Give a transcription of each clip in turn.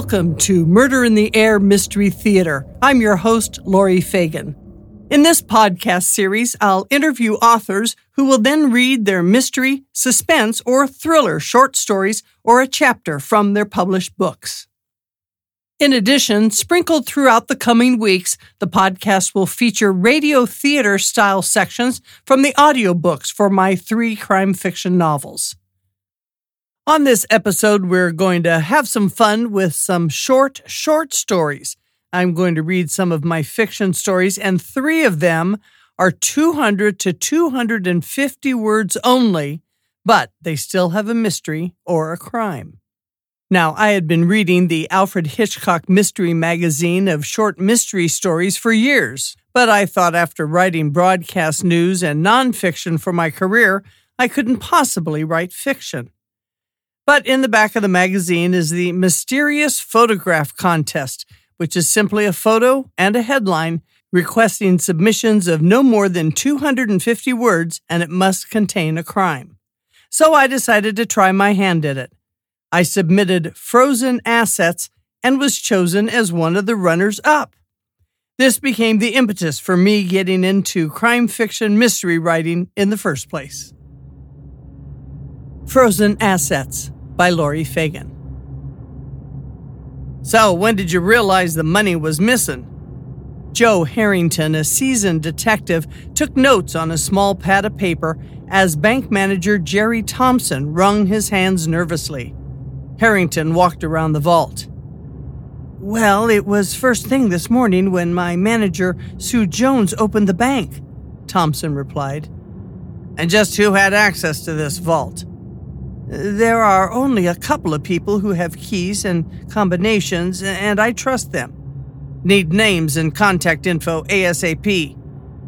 Welcome to Murder in the Air Mystery Theater. I'm your host, Laurie Fagen. In this podcast series, I'll interview authors who will then read their mystery, suspense, or thriller short stories or a chapter from their published books. In addition, sprinkled throughout the coming weeks, the podcast will feature radio theater style sections from the audiobooks for my three crime fiction novels. On this episode, we're going to have some fun with some short, short stories. I'm going to read some of my fiction stories, and three of them are 200 to 250 words only, but they still have a mystery or a crime. Now, I had been reading the Alfred Hitchcock Mystery Magazine of short mystery stories for years, but I thought after writing broadcast news and nonfiction for my career, I couldn't possibly write fiction. But in the back of the magazine is the Mysterious Photograph Contest, which is simply a photo and a headline requesting submissions of no more than 250 words and it must contain a crime. So I decided to try my hand at it. I submitted frozen assets and was chosen as one of the runners up. This became the impetus for me getting into crime fiction mystery writing in the first place. Frozen Assets by Laurie Fagen. So, when did you realize the money was missing? Joe Harrington, a seasoned detective, took notes on a small pad of paper as bank manager Jerry Thompson wrung his hands nervously. Harrington walked around the vault. Well, it was first thing this morning when my manager, Sue Jones, opened the bank, Thompson replied. And just who had access to this vault? There are only a couple of people who have keys and combinations, and I trust them. Need names and contact info ASAP,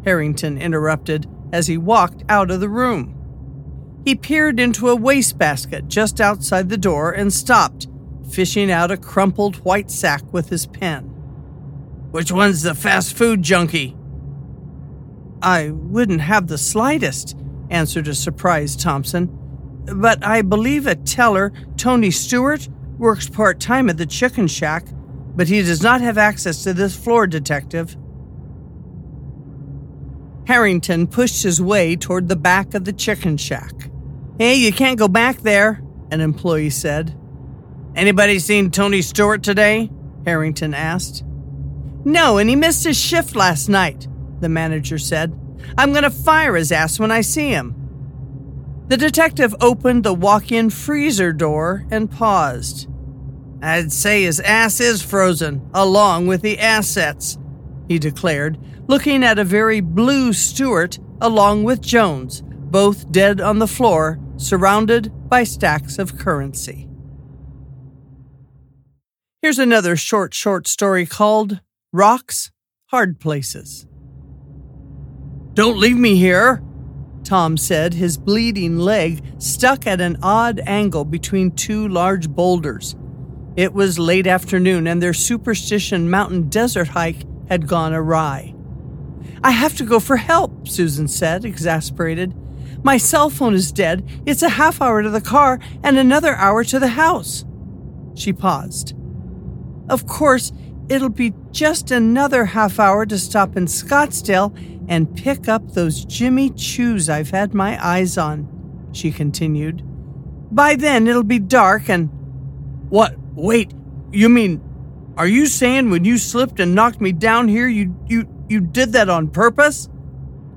Harrington interrupted as he walked out of the room. He peered into a wastebasket just outside the door and stopped, fishing out a crumpled white sack with his pen. Which one's the fast food junkie? I wouldn't have the slightest, answered a surprised Thompson. But I believe a teller, Tony Stewart, works part time at the chicken shack, but he does not have access to this floor, detective. Harrington pushed his way toward the back of the chicken shack. Hey, you can't go back there, an employee said. Anybody seen Tony Stewart today? Harrington asked. No, and he missed his shift last night, the manager said. I'm going to fire his ass when I see him. The detective opened the walk in freezer door and paused. I'd say his ass is frozen, along with the assets, he declared, looking at a very blue Stewart along with Jones, both dead on the floor surrounded by stacks of currency. Here's another short, short story called Rocks, Hard Places. Don't leave me here, Tom said, his bleeding leg stuck at an odd angle between two large boulders. It was late afternoon, and their Superstition Mountain desert hike had gone awry. I have to go for help, Susan said, exasperated. My cell phone is dead. It's a half hour to the car and another hour to the house. She paused. Of course, it'll be just another half hour to stop in Scottsdale and pick up those Jimmy Choos I've had my eyes on, she continued. By then it'll be dark and. What? Wait, you mean. Are you saying when you slipped and knocked me down here, you, you, you did that on purpose?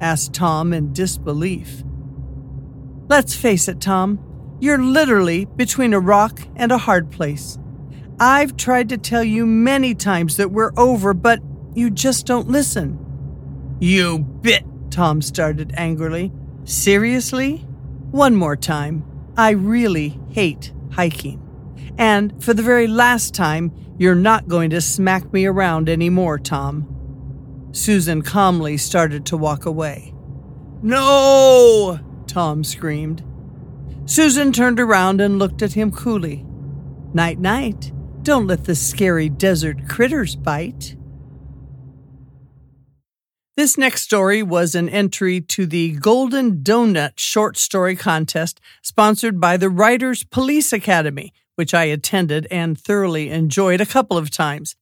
asked Tom in disbelief. Let's face it, Tom, you're literally between a rock and a hard place. I've tried to tell you many times that we're over, but you just don't listen. You bit, Tom started angrily. Seriously? One more time. I really hate hiking. And for the very last time, you're not going to smack me around anymore, Tom. Susan calmly started to walk away. No! Tom screamed. Susan turned around and looked at him coolly. Night, night. Don't let the scary desert critters bite. This next story was an entry to the Golden Donut Short Story Contest sponsored by the Writers Police Academy, which I attended and thoroughly enjoyed a couple of times.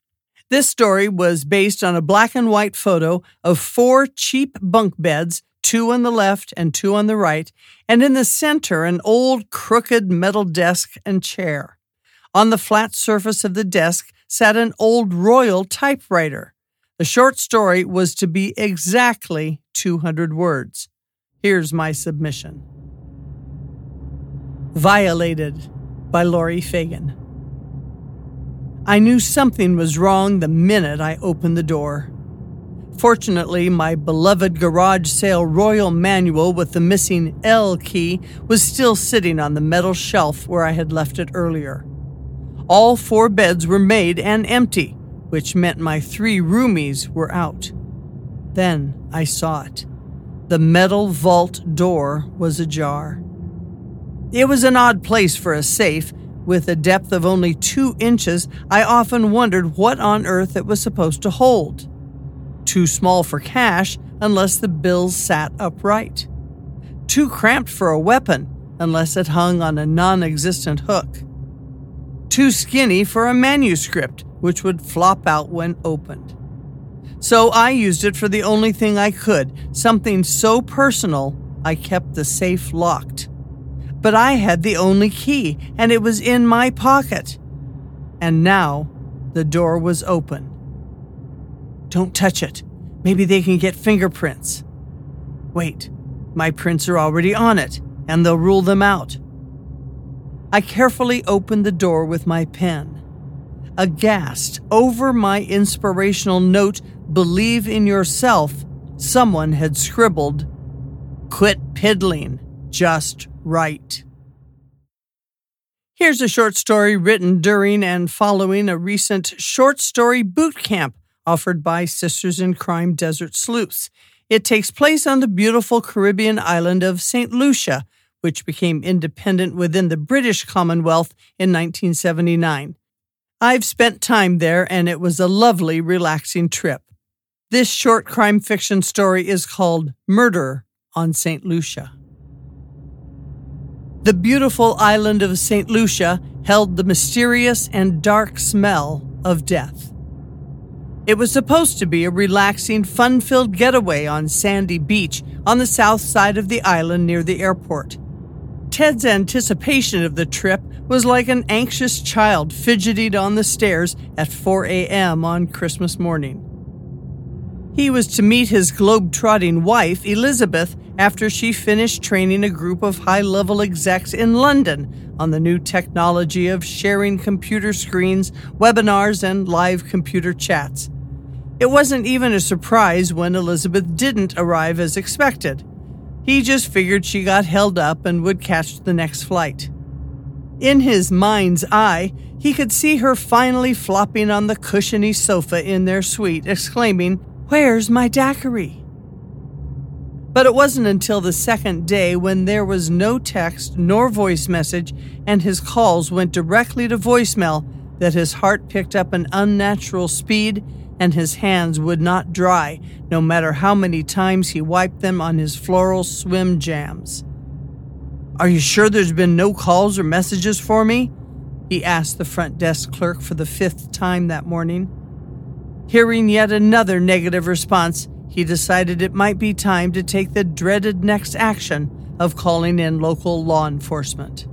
This story was based on a black and white photo of four cheap bunk beds, two on the left and two on the right, and in the center, an old crooked metal desk and chair. On the flat surface of the desk sat an old royal typewriter. The short story was to be exactly 200 words. Here's my submission Violated by Laurie Fagen. I knew something was wrong the minute I opened the door. Fortunately, my beloved garage sale royal manual with the missing L key was still sitting on the metal shelf where I had left it earlier. All four beds were made and empty, which meant my three roomies were out. Then I saw it. The metal vault door was ajar. It was an odd place for a safe. With a depth of only two inches, I often wondered what on earth it was supposed to hold. Too small for cash unless the bills sat upright. Too cramped for a weapon unless it hung on a non existent hook. Too skinny for a manuscript, which would flop out when opened. So I used it for the only thing I could, something so personal, I kept the safe locked. But I had the only key, and it was in my pocket. And now the door was open. Don't touch it. Maybe they can get fingerprints. Wait, my prints are already on it, and they'll rule them out. I carefully opened the door with my pen. Aghast over my inspirational note believe in yourself, someone had scribbled, Quit piddling, just write. Here's a short story written during and following a recent short story boot camp offered by Sisters in Crime Desert Sleuths. It takes place on the beautiful Caribbean island of St. Lucia, which became independent within the British Commonwealth in 1979. I've spent time there and it was a lovely, relaxing trip. This short crime fiction story is called Murder on St. Lucia. The beautiful island of St. Lucia held the mysterious and dark smell of death. It was supposed to be a relaxing, fun filled getaway on Sandy Beach on the south side of the island near the airport. Ted's anticipation of the trip was like an anxious child fidgeting on the stairs at 4 a.m. on Christmas morning. He was to meet his globe-trotting wife, Elizabeth, after she finished training a group of high-level execs in London on the new technology of sharing computer screens, webinars, and live computer chats. It wasn't even a surprise when Elizabeth didn't arrive as expected. He just figured she got held up and would catch the next flight. In his mind's eye, he could see her finally flopping on the cushiony sofa in their suite, exclaiming, Where's my daiquiri? But it wasn't until the second day when there was no text nor voice message and his calls went directly to voicemail that his heart picked up an unnatural speed and his hands would not dry no matter how many times he wiped them on his floral swim jams. Are you sure there's been no calls or messages for me? He asked the front desk clerk for the fifth time that morning. Hearing yet another negative response, he decided it might be time to take the dreaded next action of calling in local law enforcement.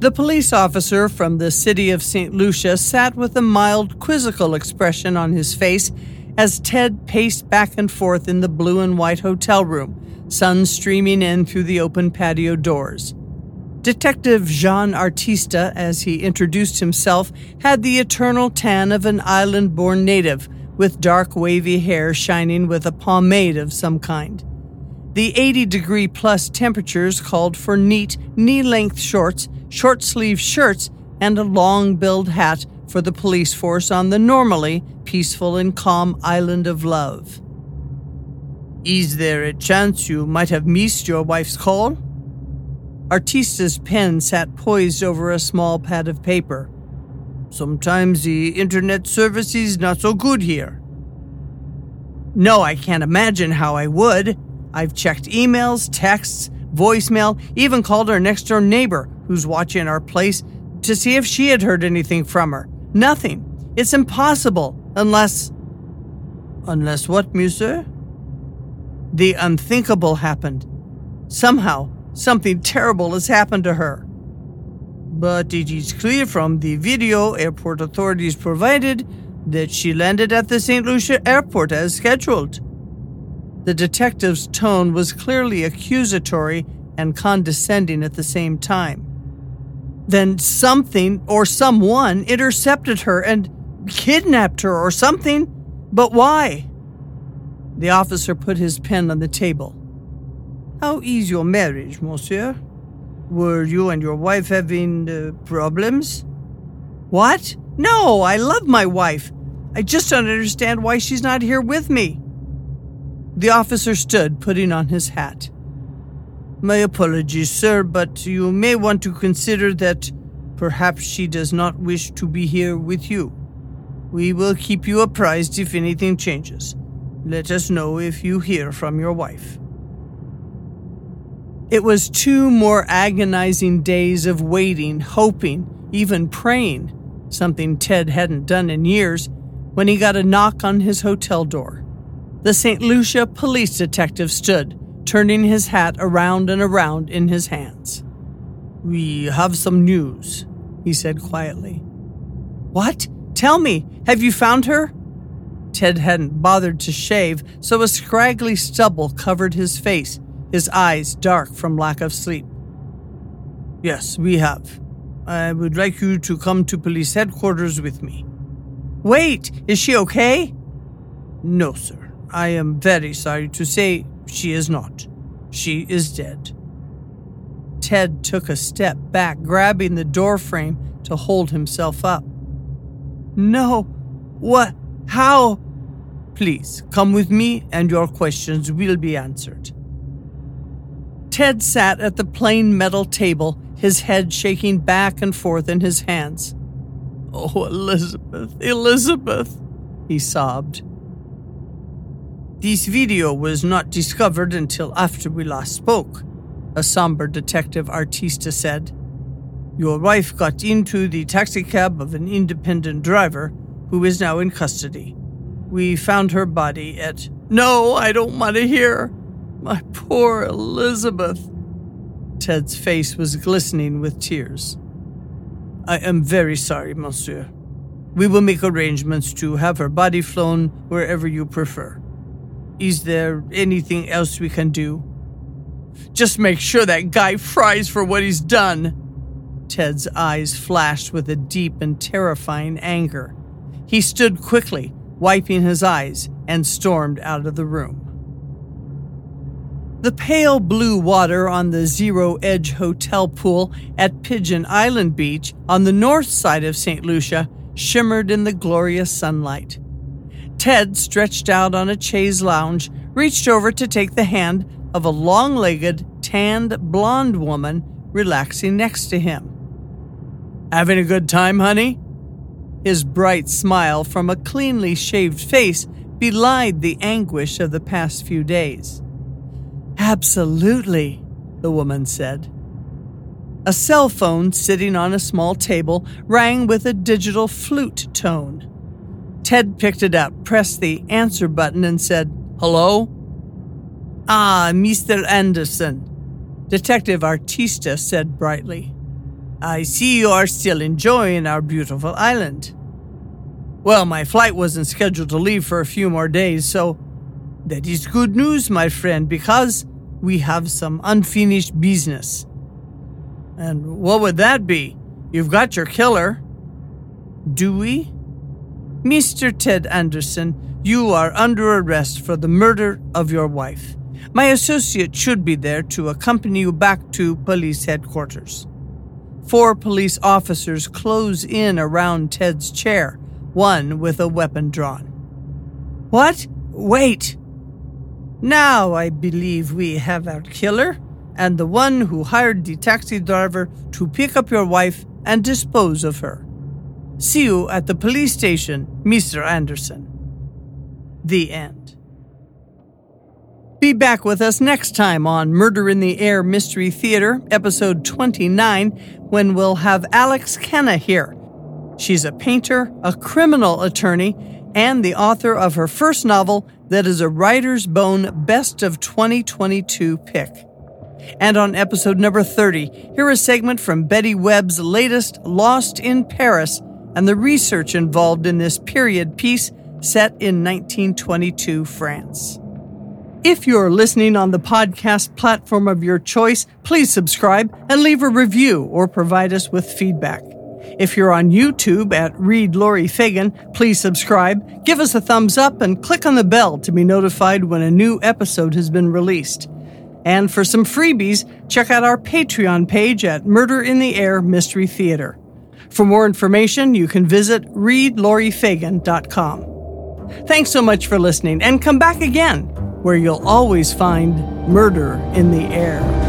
The police officer from the city of St. Lucia sat with a mild, quizzical expression on his face as Ted paced back and forth in the blue and white hotel room, sun streaming in through the open patio doors. Detective Jean Artista, as he introduced himself, had the eternal tan of an island born native, with dark wavy hair shining with a pomade of some kind. The 80 degree plus temperatures called for neat, knee length shorts, short sleeve shirts, and a long billed hat for the police force on the normally peaceful and calm island of love. Is there a chance you might have missed your wife's call? Artista's pen sat poised over a small pad of paper. Sometimes the internet service is not so good here. No, I can't imagine how I would. I've checked emails, texts, voicemail, even called our next door neighbor who's watching our place to see if she had heard anything from her. Nothing. It's impossible, unless. Unless what, monsieur? The unthinkable happened. Somehow, something terrible has happened to her. But it is clear from the video airport authorities provided that she landed at the St. Lucia airport as scheduled. The detective's tone was clearly accusatory and condescending at the same time. Then something or someone intercepted her and kidnapped her or something. But why? The officer put his pen on the table. How is your marriage, monsieur? Were you and your wife having uh, problems? What? No, I love my wife. I just don't understand why she's not here with me. The officer stood, putting on his hat. My apologies, sir, but you may want to consider that perhaps she does not wish to be here with you. We will keep you apprised if anything changes. Let us know if you hear from your wife. It was two more agonizing days of waiting, hoping, even praying, something Ted hadn't done in years, when he got a knock on his hotel door. The St. Lucia police detective stood, turning his hat around and around in his hands. We have some news, he said quietly. What? Tell me, have you found her? Ted hadn't bothered to shave, so a scraggly stubble covered his face, his eyes dark from lack of sleep. Yes, we have. I would like you to come to police headquarters with me. Wait, is she okay? No, sir. I am very sorry to say she is not. She is dead. Ted took a step back, grabbing the doorframe to hold himself up. No. What? How? Please, come with me and your questions will be answered. Ted sat at the plain metal table, his head shaking back and forth in his hands. Oh, Elizabeth, Elizabeth, he sobbed. This video was not discovered until after we last spoke, a somber detective Artista said. Your wife got into the taxicab of an independent driver who is now in custody. We found her body at. No, I don't want to hear. My poor Elizabeth. Ted's face was glistening with tears. I am very sorry, monsieur. We will make arrangements to have her body flown wherever you prefer. Is there anything else we can do? Just make sure that guy fries for what he's done. Ted's eyes flashed with a deep and terrifying anger. He stood quickly, wiping his eyes, and stormed out of the room. The pale blue water on the Zero Edge Hotel pool at Pigeon Island Beach on the north side of St. Lucia shimmered in the glorious sunlight. Ted, stretched out on a chaise lounge, reached over to take the hand of a long legged, tanned, blonde woman relaxing next to him. Having a good time, honey? His bright smile from a cleanly shaved face belied the anguish of the past few days. Absolutely, the woman said. A cell phone sitting on a small table rang with a digital flute tone. Ted picked it up, pressed the answer button, and said, Hello? Ah, Mr. Anderson. Detective Artista said brightly. I see you are still enjoying our beautiful island. Well, my flight wasn't scheduled to leave for a few more days, so that is good news, my friend, because we have some unfinished business. And what would that be? You've got your killer. Do we? Mr. Ted Anderson, you are under arrest for the murder of your wife. My associate should be there to accompany you back to police headquarters. Four police officers close in around Ted's chair, one with a weapon drawn. What? Wait! Now I believe we have our killer and the one who hired the taxi driver to pick up your wife and dispose of her. See you at the police station, Mr. Anderson. The end. Be back with us next time on Murder in the Air Mystery Theater, episode 29, when we'll have Alex Kenna here. She's a painter, a criminal attorney, and the author of her first novel that is a Writer's Bone Best of 2022 pick. And on episode number 30, hear a segment from Betty Webb's latest Lost in Paris and the research involved in this period piece set in 1922 France. If you're listening on the podcast platform of your choice, please subscribe and leave a review or provide us with feedback. If you're on YouTube at Read Laurie Fagen, please subscribe, give us a thumbs up, and click on the bell to be notified when a new episode has been released. And for some freebies, check out our Patreon page at Murder in the Air Mystery Theater. For more information, you can visit readlauriefagen.com. Thanks so much for listening, and come back again, where you'll always find murder in the air.